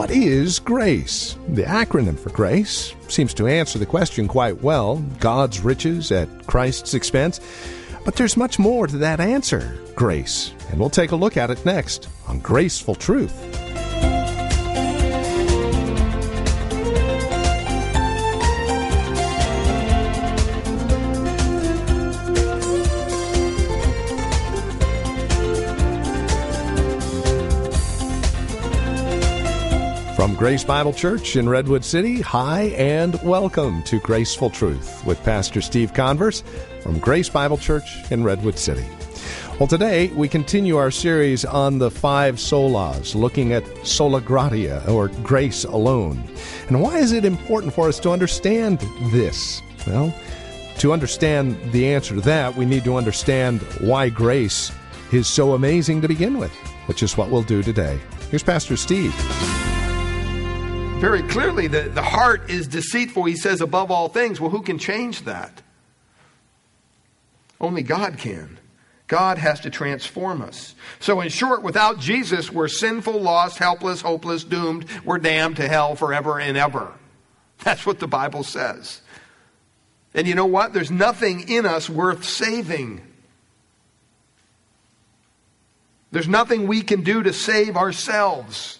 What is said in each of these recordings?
What is grace? The acronym for grace seems to answer the question quite well God's riches at Christ's expense. But there's much more to that answer grace. And we'll take a look at it next on Graceful Truth. Grace Bible Church in Redwood City, hi and welcome to Graceful Truth with Pastor Steve Converse from Grace Bible Church in Redwood City. Well, today we continue our series on the five solas, looking at sola gratia, or grace alone. And why is it important for us to understand this? Well, to understand the answer to that, we need to understand why grace is so amazing to begin with, which is what we'll do today. Here's Pastor Steve very clearly the, the heart is deceitful. He says, above all things. Well, who can change that? Only God can. God has to transform us. So, in short, without Jesus, we're sinful, lost, helpless, hopeless, doomed. We're damned to hell forever and ever. That's what the Bible says. And you know what? There's nothing in us worth saving. There's nothing we can do to save ourselves.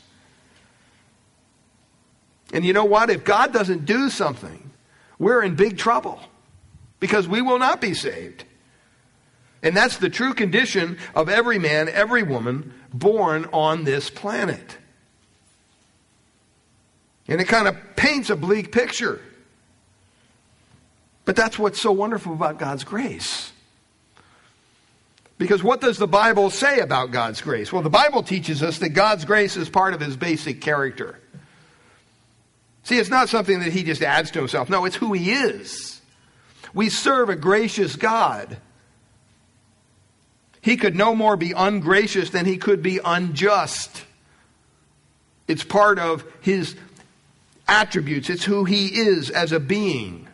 And you know what? If God doesn't do something, we're in big trouble because we will not be saved. And that's the true condition of every man, every woman born on this planet. And it kind of paints a bleak picture. But that's what's so wonderful about God's grace. Because what does the Bible say about God's grace? Well, the Bible teaches us that God's grace is part of his basic character. See, it's not something that he just adds to himself. No, it's who he is. We serve a gracious God. He could no more be ungracious than he could be unjust. It's part of his attributes, it's who he is as a being.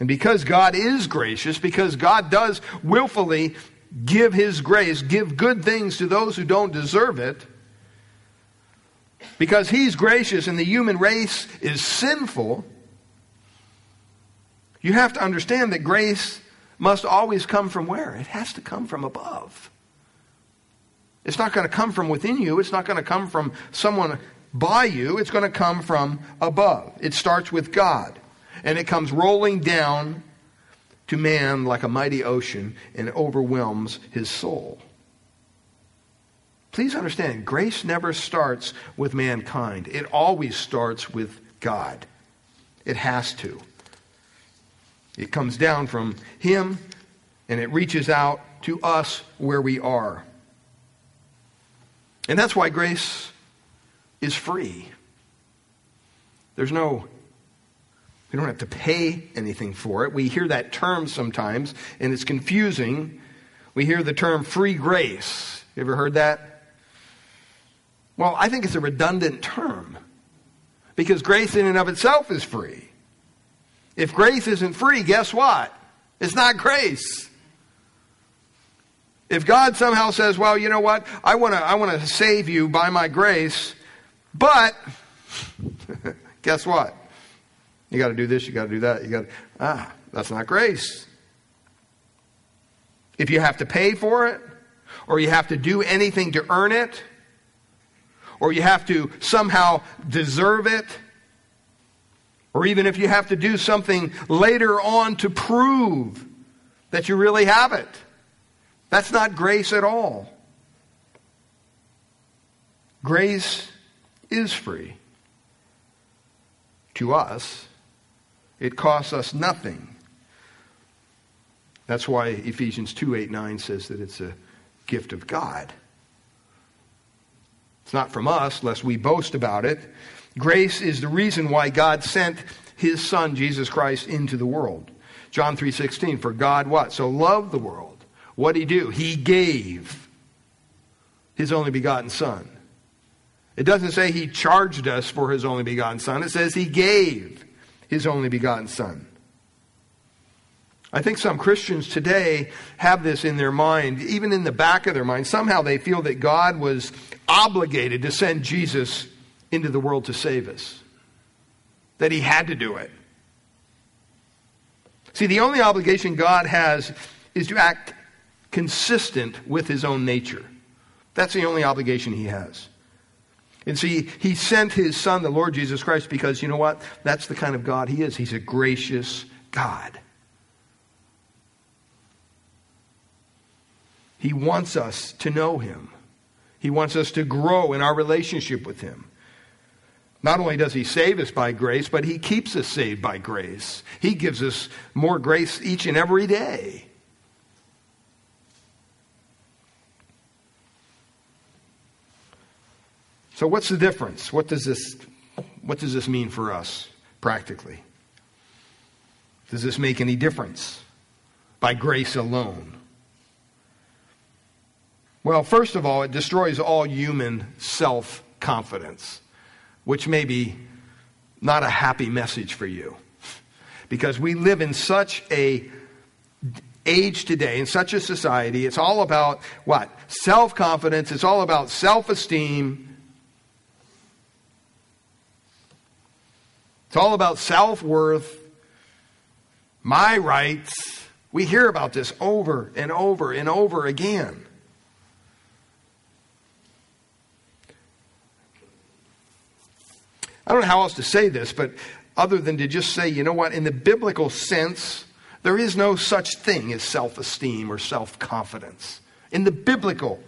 And because God is gracious, because God does willfully give his grace, give good things to those who don't deserve it, because he's gracious and the human race is sinful, you have to understand that grace must always come from where? It has to come from above. It's not going to come from within you. It's not going to come from someone by you. It's going to come from above. It starts with God. And it comes rolling down to man like a mighty ocean and overwhelms his soul. Please understand, grace never starts with mankind, it always starts with God. It has to. It comes down from Him and it reaches out to us where we are. And that's why grace is free. There's no, we don't have to pay anything for it. We hear that term sometimes and it's confusing. We hear the term free grace. You ever heard that? Well, I think it's a redundant term because grace in and of itself is free. If grace isn't free, guess what? It's not grace. If God somehow says, well, you know what? I want to I want to save you by my grace, but guess what? You got to do this, you got to do that, you got ah, that's not grace. If you have to pay for it or you have to do anything to earn it, or you have to somehow deserve it, or even if you have to do something later on to prove that you really have it. That's not grace at all. Grace is free to us. It costs us nothing. That's why Ephesians 2 8 9 says that it's a gift of God. It's not from us, lest we boast about it. Grace is the reason why God sent his son Jesus Christ into the world. John 3:16 for God what? So loved the world. What did he do? He gave his only begotten son. It doesn't say he charged us for his only begotten son. It says he gave his only begotten son. I think some Christians today have this in their mind, even in the back of their mind. Somehow they feel that God was obligated to send Jesus into the world to save us, that he had to do it. See, the only obligation God has is to act consistent with his own nature. That's the only obligation he has. And see, he sent his son, the Lord Jesus Christ, because you know what? That's the kind of God he is. He's a gracious God. He wants us to know him. He wants us to grow in our relationship with him. Not only does he save us by grace, but he keeps us saved by grace. He gives us more grace each and every day. So what's the difference? What does this what does this mean for us practically? Does this make any difference? By grace alone. Well, first of all, it destroys all human self confidence, which may be not a happy message for you. Because we live in such a age today, in such a society, it's all about what? Self confidence, it's all about self esteem. It's all about self worth, my rights. We hear about this over and over and over again. I don't know how else to say this, but other than to just say, you know what, in the biblical sense, there is no such thing as self esteem or self confidence. In the biblical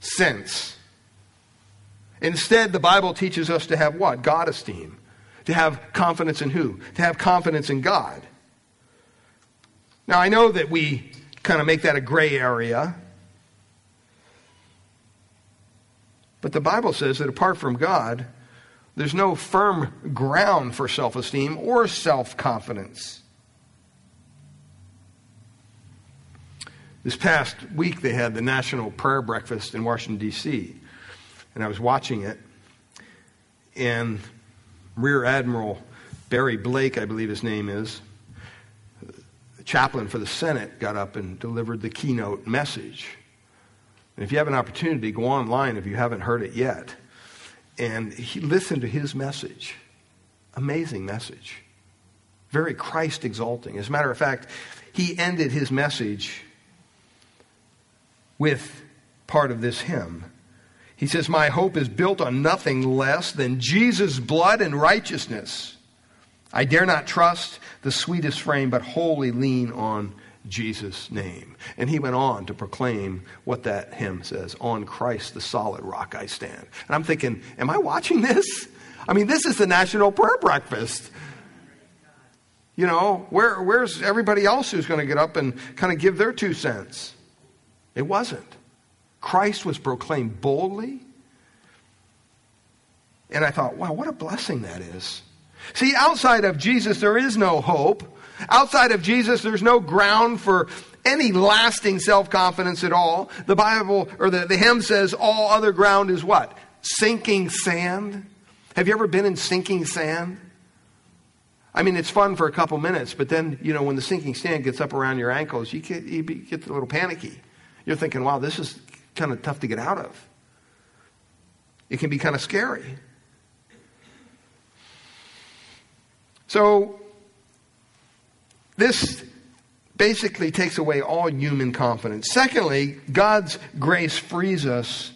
sense. Instead, the Bible teaches us to have what? God esteem. To have confidence in who? To have confidence in God. Now, I know that we kind of make that a gray area. But the Bible says that apart from God, there's no firm ground for self esteem or self confidence. This past week, they had the National Prayer Breakfast in Washington, D.C., and I was watching it. And Rear Admiral Barry Black, I believe his name is, chaplain for the Senate, got up and delivered the keynote message. And if you have an opportunity, go online if you haven't heard it yet. And he listened to his message. Amazing message. Very Christ exalting. As a matter of fact, he ended his message with part of this hymn. He says, My hope is built on nothing less than Jesus' blood and righteousness. I dare not trust the sweetest frame, but wholly lean on Jesus' name. And he went on to proclaim what that hymn says On Christ, the solid rock, I stand. And I'm thinking, Am I watching this? I mean, this is the National Prayer Breakfast. You know, where, where's everybody else who's going to get up and kind of give their two cents? It wasn't. Christ was proclaimed boldly. And I thought, wow, what a blessing that is. See, outside of Jesus, there is no hope. Outside of Jesus, there's no ground for any lasting self confidence at all. The Bible, or the, the hymn says, all other ground is what? Sinking sand. Have you ever been in sinking sand? I mean, it's fun for a couple minutes, but then, you know, when the sinking sand gets up around your ankles, you get, you get a little panicky. You're thinking, wow, this is kind of tough to get out of. It can be kind of scary. So, this basically takes away all human confidence. Secondly, God's grace frees us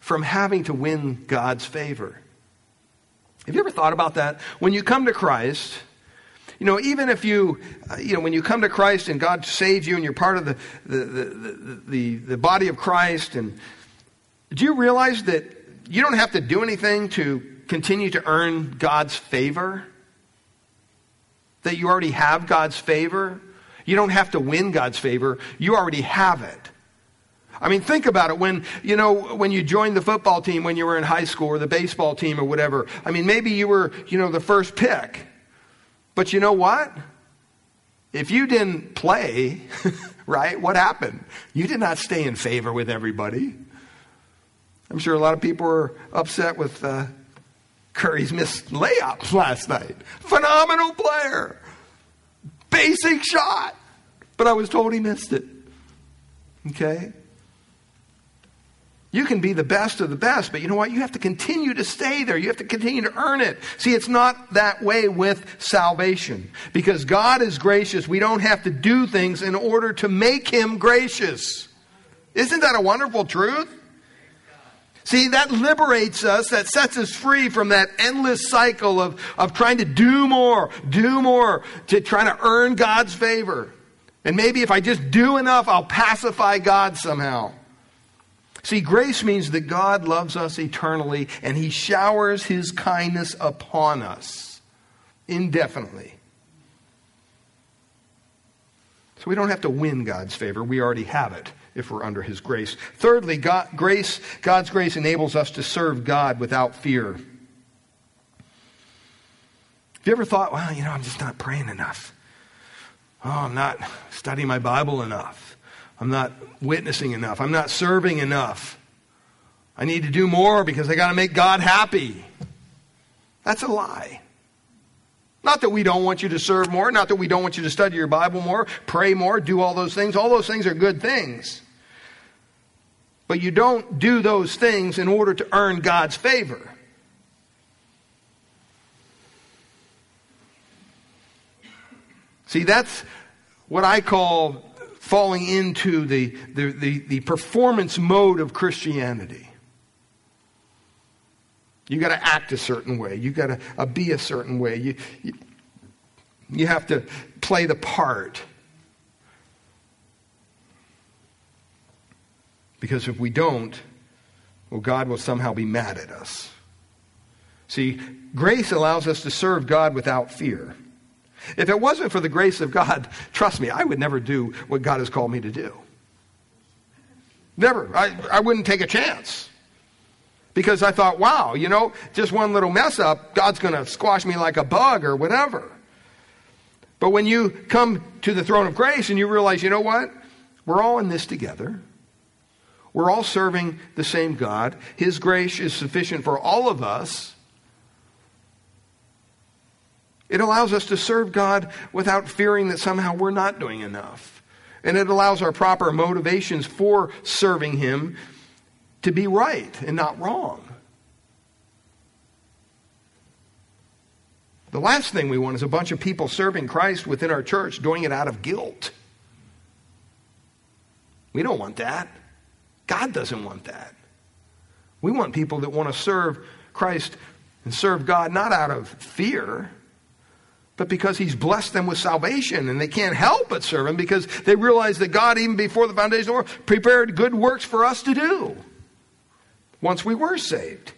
from having to win God's favor. Have you ever thought about that? When you come to Christ, you know, even if you, uh, you know, when you come to Christ and God saves you and you're part of the, the, the, the, the body of Christ, and do you realize that you don't have to do anything to continue to earn God's favor? That you already have God's favor? You don't have to win God's favor. You already have it. I mean, think about it. When, you know, when you joined the football team when you were in high school or the baseball team or whatever, I mean, maybe you were, you know, the first pick. But you know what? If you didn't play, right, what happened? You did not stay in favor with everybody. I'm sure a lot of people were upset with uh, Curry's missed layups last night. Phenomenal player. Basic shot. but I was told he missed it. Okay? You can be the best of the best, but you know what? You have to continue to stay there. You have to continue to earn it. See, it's not that way with salvation. Because God is gracious, we don't have to do things in order to make Him gracious. Isn't that a wonderful truth? See, that liberates us, that sets us free from that endless cycle of, of trying to do more, do more, to trying to earn God's favor. And maybe if I just do enough, I'll pacify God somehow. See, grace means that God loves us eternally and He showers His kindness upon us indefinitely. So we don't have to win God's favor, we already have it if we're under His grace. Thirdly, God, grace, God's grace enables us to serve God without fear. Have you ever thought, well, you know, I'm just not praying enough? Oh, I'm not studying my Bible enough. I'm not witnessing enough. I'm not serving enough. I need to do more because I got to make God happy. That's a lie. Not that we don't want you to serve more, not that we don't want you to study your Bible more, pray more, do all those things. All those things are good things. But you don't do those things in order to earn God's favor. See, that's what I call falling into the, the, the, the performance mode of Christianity. You got to act a certain way. You got to uh, be a certain way. You, you, you have to play the part. Because if we don't, well, God will somehow be mad at us. See, grace allows us to serve God without fear. If it wasn't for the grace of God, trust me, I would never do what God has called me to do. Never. I, I wouldn't take a chance. Because I thought, wow, you know, just one little mess up, God's going to squash me like a bug or whatever. But when you come to the throne of grace and you realize, you know what? We're all in this together. We're all serving the same God. His grace is sufficient for all of us. It allows us to serve God without fearing that somehow we're not doing enough. And it allows our proper motivations for serving Him to be right and not wrong. The last thing we want is a bunch of people serving Christ within our church doing it out of guilt. We don't want that. God doesn't want that. We want people that want to serve Christ and serve God not out of fear, but because he's blessed them with salvation and they can't help but serve him because they realize that God, even before the foundation of the world, prepared good works for us to do once we were saved.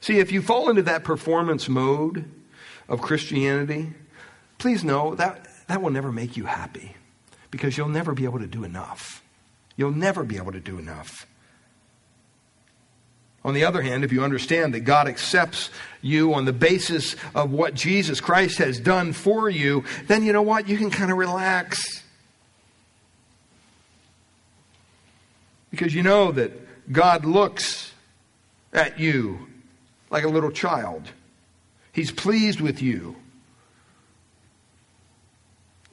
See, if you fall into that performance mode of Christianity, please know that that will never make you happy because you'll never be able to do enough. You'll never be able to do enough. On the other hand, if you understand that God accepts you on the basis of what Jesus Christ has done for you, then you know what? You can kind of relax. Because you know that God looks at you like a little child. He's pleased with you.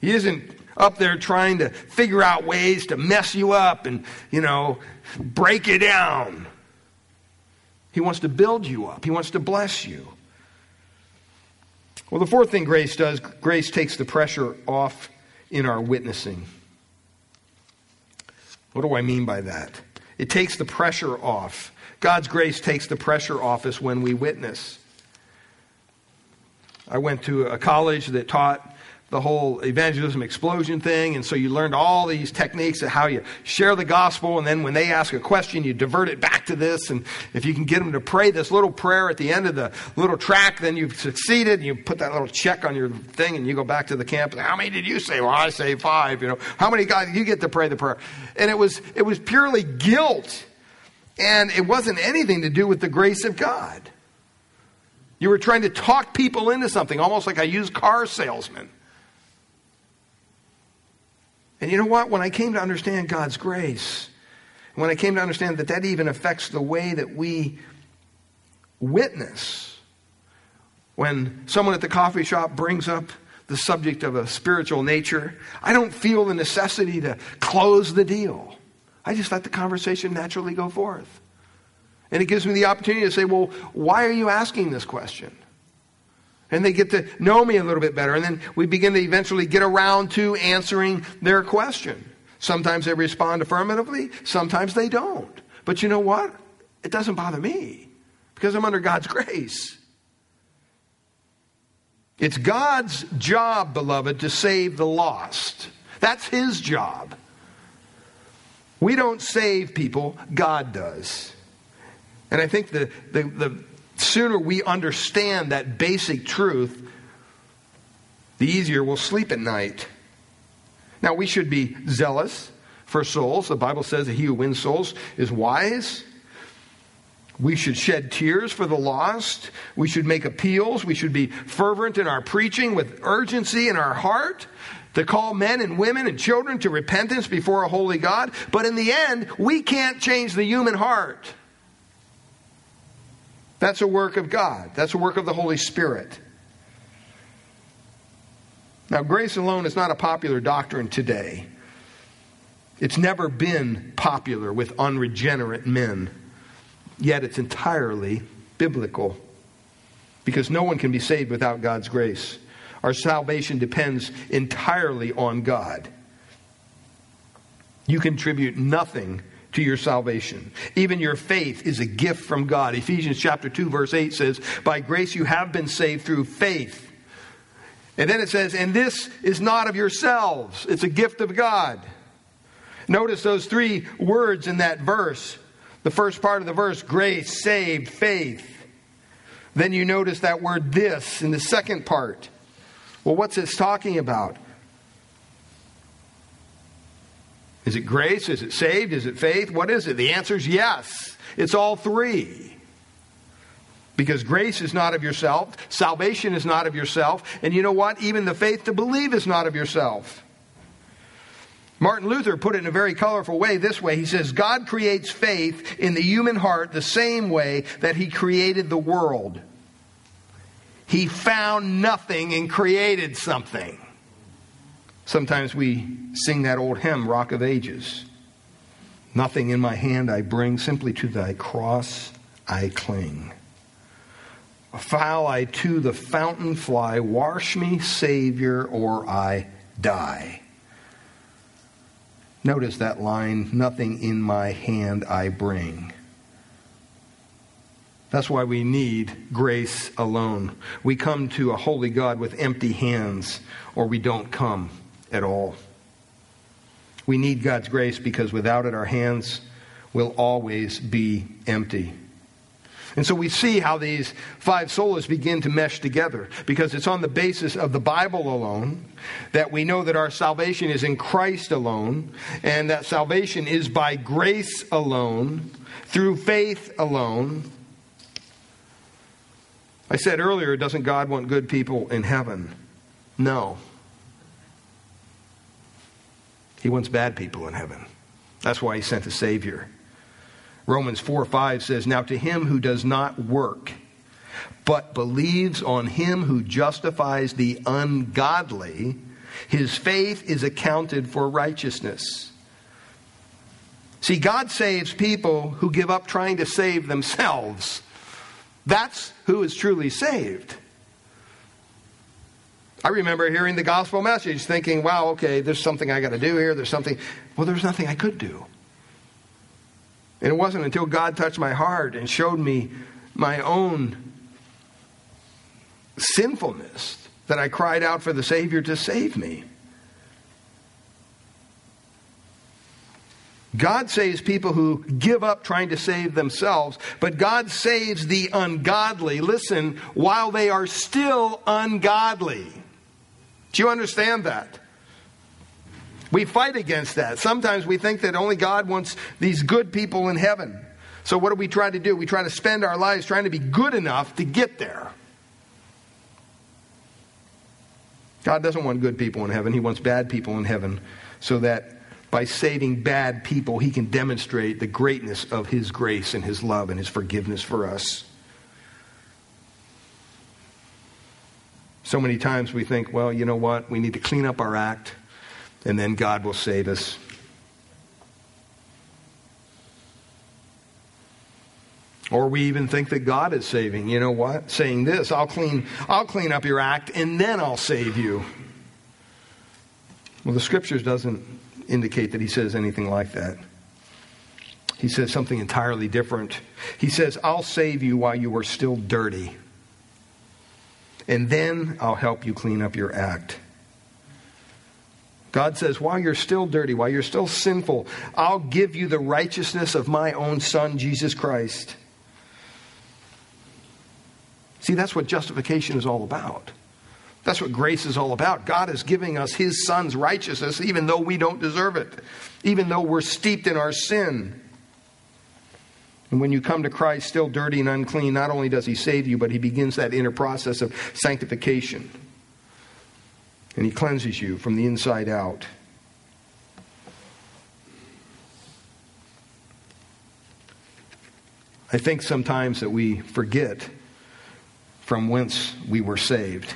He isn't up there trying to figure out ways to mess you up and, you know, break you down. He wants to build you up, He wants to bless you. Well, the fourth thing grace does, grace takes the pressure off in our witnessing. What do I mean by that? It takes the pressure off. God's grace takes the pressure off us when we witness. I went to a college that taught the whole evangelism explosion thing. And so you learned all these techniques of how you share the gospel. And then when they ask a question, you divert it back to this. And if you can get them to pray this little prayer at the end of the little track, then you've succeeded. And You put that little check on your thing and you go back to the campus. How many did you say? Well, I say five. You know, how many guys did you get to pray the prayer? And it was, it was purely guilt. And it wasn't anything to do with the grace of God. You were trying to talk people into something, almost like a used car salesman. And you know what? When I came to understand God's grace, when I came to understand that that even affects the way that we witness, When someone at the coffee shop brings up the subject of a spiritual nature, I don't feel the necessity to close the deal. I just let the conversation naturally go forth. And it gives me the opportunity to say, well, why are you asking this question? And they get to know me a little bit better. And then we begin to eventually get around to answering their question. Sometimes they respond affirmatively, sometimes they don't. But you know what? It doesn't bother me because I'm under God's grace. It's God's job, beloved, to save the lost. That's His job. We don't save people, God does. And I think the, the, the sooner we understand that basic truth, the easier we'll sleep at night. Now, we should be zealous for souls. The Bible says that he who wins souls is wise. We should shed tears for the lost. We should make appeals. We should be fervent in our preaching with urgency in our heart to call men and women and children to repentance before a holy God. But in the end, we can't change the human heart. That's a work of God, that's a work of the Holy Spirit. Now, grace alone is not a popular doctrine today. It's never been popular with unregenerate men, yet it's entirely biblical because no one can be saved without God's grace. Our salvation depends entirely on God. You contribute nothing to your salvation. Even your faith is a gift from God. Ephesians chapter 2 verse 8 says, "By grace you have been saved through faith." And then it says, "And this is not of yourselves; it's a gift of God." Notice those three words in that verse. The first part of the verse, grace, saved, faith. Then you notice that word this in the second part. Well, what's this talking about? Is it grace? Is it saved? Is it faith? What is it? The answer is yes. It's all three. Because grace is not of yourself, salvation is not of yourself, and you know what? Even the faith to believe is not of yourself. Martin Luther put it in a very colorful way this way. He says, God creates faith in the human heart the same way that he created the world. He found nothing and created something. Sometimes we sing that old hymn, Rock of Ages. Nothing in my hand I bring, simply to thy cross I cling. Foul I to the fountain fly, wash me, Savior, or I die. Notice that line, nothing in my hand I bring. That's why we need grace alone. We come to a holy God with empty hands, or we don't come at all. We need God's grace because without it, our hands will always be empty. And so we see how these five solas begin to mesh together because it's on the basis of the Bible alone that we know that our salvation is in Christ alone and that salvation is by grace alone, through faith alone. I said earlier, doesn't God want good people in heaven? No. He wants bad people in heaven. That's why he sent a Savior. Romans 4 5 says, Now to him who does not work, but believes on him who justifies the ungodly, his faith is accounted for righteousness. See, God saves people who give up trying to save themselves. That's who is truly saved. I remember hearing the gospel message thinking, wow, okay, there's something I got to do here. There's something. Well, there's nothing I could do. And it wasn't until God touched my heart and showed me my own sinfulness that I cried out for the Savior to save me. God saves people who give up trying to save themselves, but God saves the ungodly, listen, while they are still ungodly. Do you understand that? We fight against that. Sometimes we think that only God wants these good people in heaven. So, what do we try to do? We try to spend our lives trying to be good enough to get there. God doesn't want good people in heaven, He wants bad people in heaven so that by saving bad people, He can demonstrate the greatness of His grace and His love and His forgiveness for us. So many times we think, well, you know what? We need to clean up our act, and then God will save us. Or we even think that God is saving. You know what? Saying this, I'll clean, I'll clean up your act and then I'll save you. Well, the scriptures doesn't indicate that he says anything like that. He says something entirely different. He says, I'll save you while you are still dirty. And then I'll help you clean up your act. God says, while you're still dirty, while you're still sinful, I'll give you the righteousness of my own Son, Jesus Christ. See, that's what justification is all about. That's what grace is all about. God is giving us His Son's righteousness even though we don't deserve it, even though we're steeped in our sin. And when you come to Christ still dirty and unclean, not only does He save you, but He begins that inner process of sanctification. And He cleanses you from the inside out. I think sometimes that we forget from whence we were saved.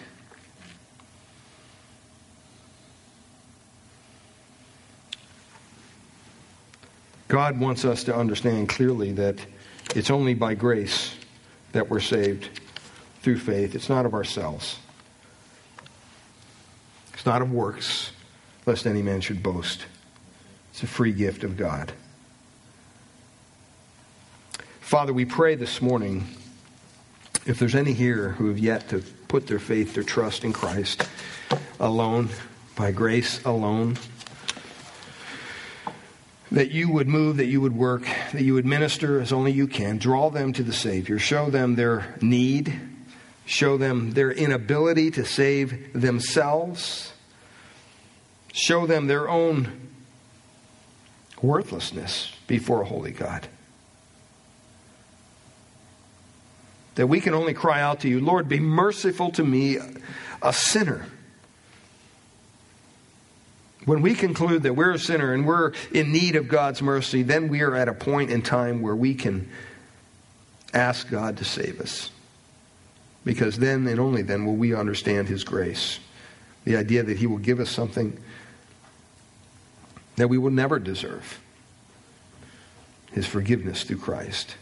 God wants us to understand clearly that it's only by grace that we're saved through faith. It's not of ourselves. It's not of works, lest any man should boast. It's a free gift of God. Father, we pray this morning if there's any here who have yet to put their faith, their trust in Christ alone, by grace alone, that you would move, that you would work, that you would minister as only you can. Draw them to the Savior. Show them their need. Show them their inability to save themselves. Show them their own worthlessness before a holy God. that we can only cry out to you, Lord, be merciful to me, a sinner. When we conclude that we're a sinner and we're in need of God's mercy, then we are at a point in time where we can ask God to save us. Because then and only then will we understand His grace. The idea that He will give us something that we will never deserve His forgiveness through Christ.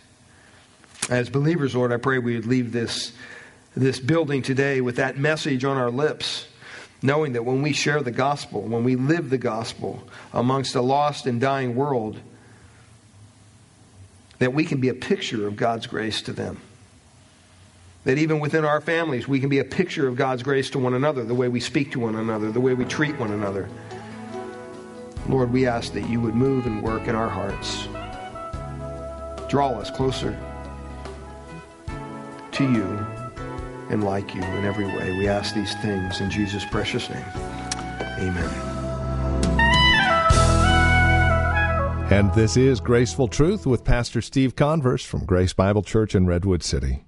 As believers, Lord, I pray we would leave this, this building today with that message on our lips, knowing that when we share the gospel, when we live the gospel amongst a lost and dying world, that we can be a picture of God's grace to them. That even within our families, we can be a picture of God's grace to one another, the way we speak to one another, the way we treat one another. Lord, we ask that you would move and work in our hearts. Draw us closer to you and like you in every way. We ask these things in Jesus' precious name. Amen. And this is Graceful Truth with Pastor Steve Converse from Grace Bible Church in Redwood City.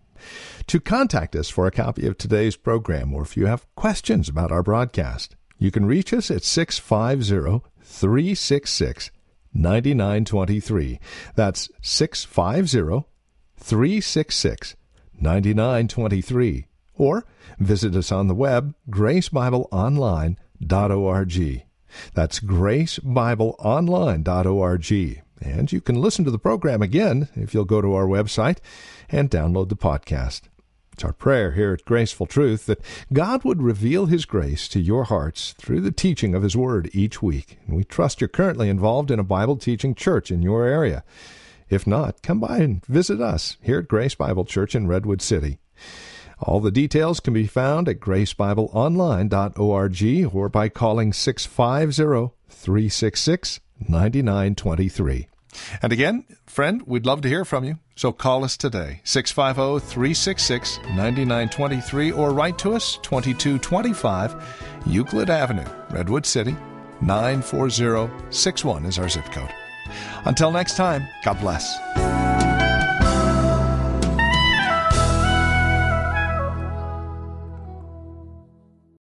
To contact us for a copy of today's program or if you have questions about our broadcast, you can reach us at 650 366 9923. That's 650 366 9923 or visit us on the web gracebibleonline.org. That's gracebibleonline.org. And you can listen to the program again if you'll go to our website and download the podcast. It's our prayer here at Graceful Truth that God would reveal His grace to your hearts through the teaching of His Word each week. And we trust you're currently involved in a Bible teaching church in your area. If not, come by and visit us here at Grace Bible Church in Redwood City. All the details can be found at gracebibleonline.org or by calling 650 366 9923. And again, friend, we'd love to hear from you. So call us today, 650 366 9923, or write to us, 2225 Euclid Avenue, Redwood City, 94061 is our zip code. Until next time, God bless.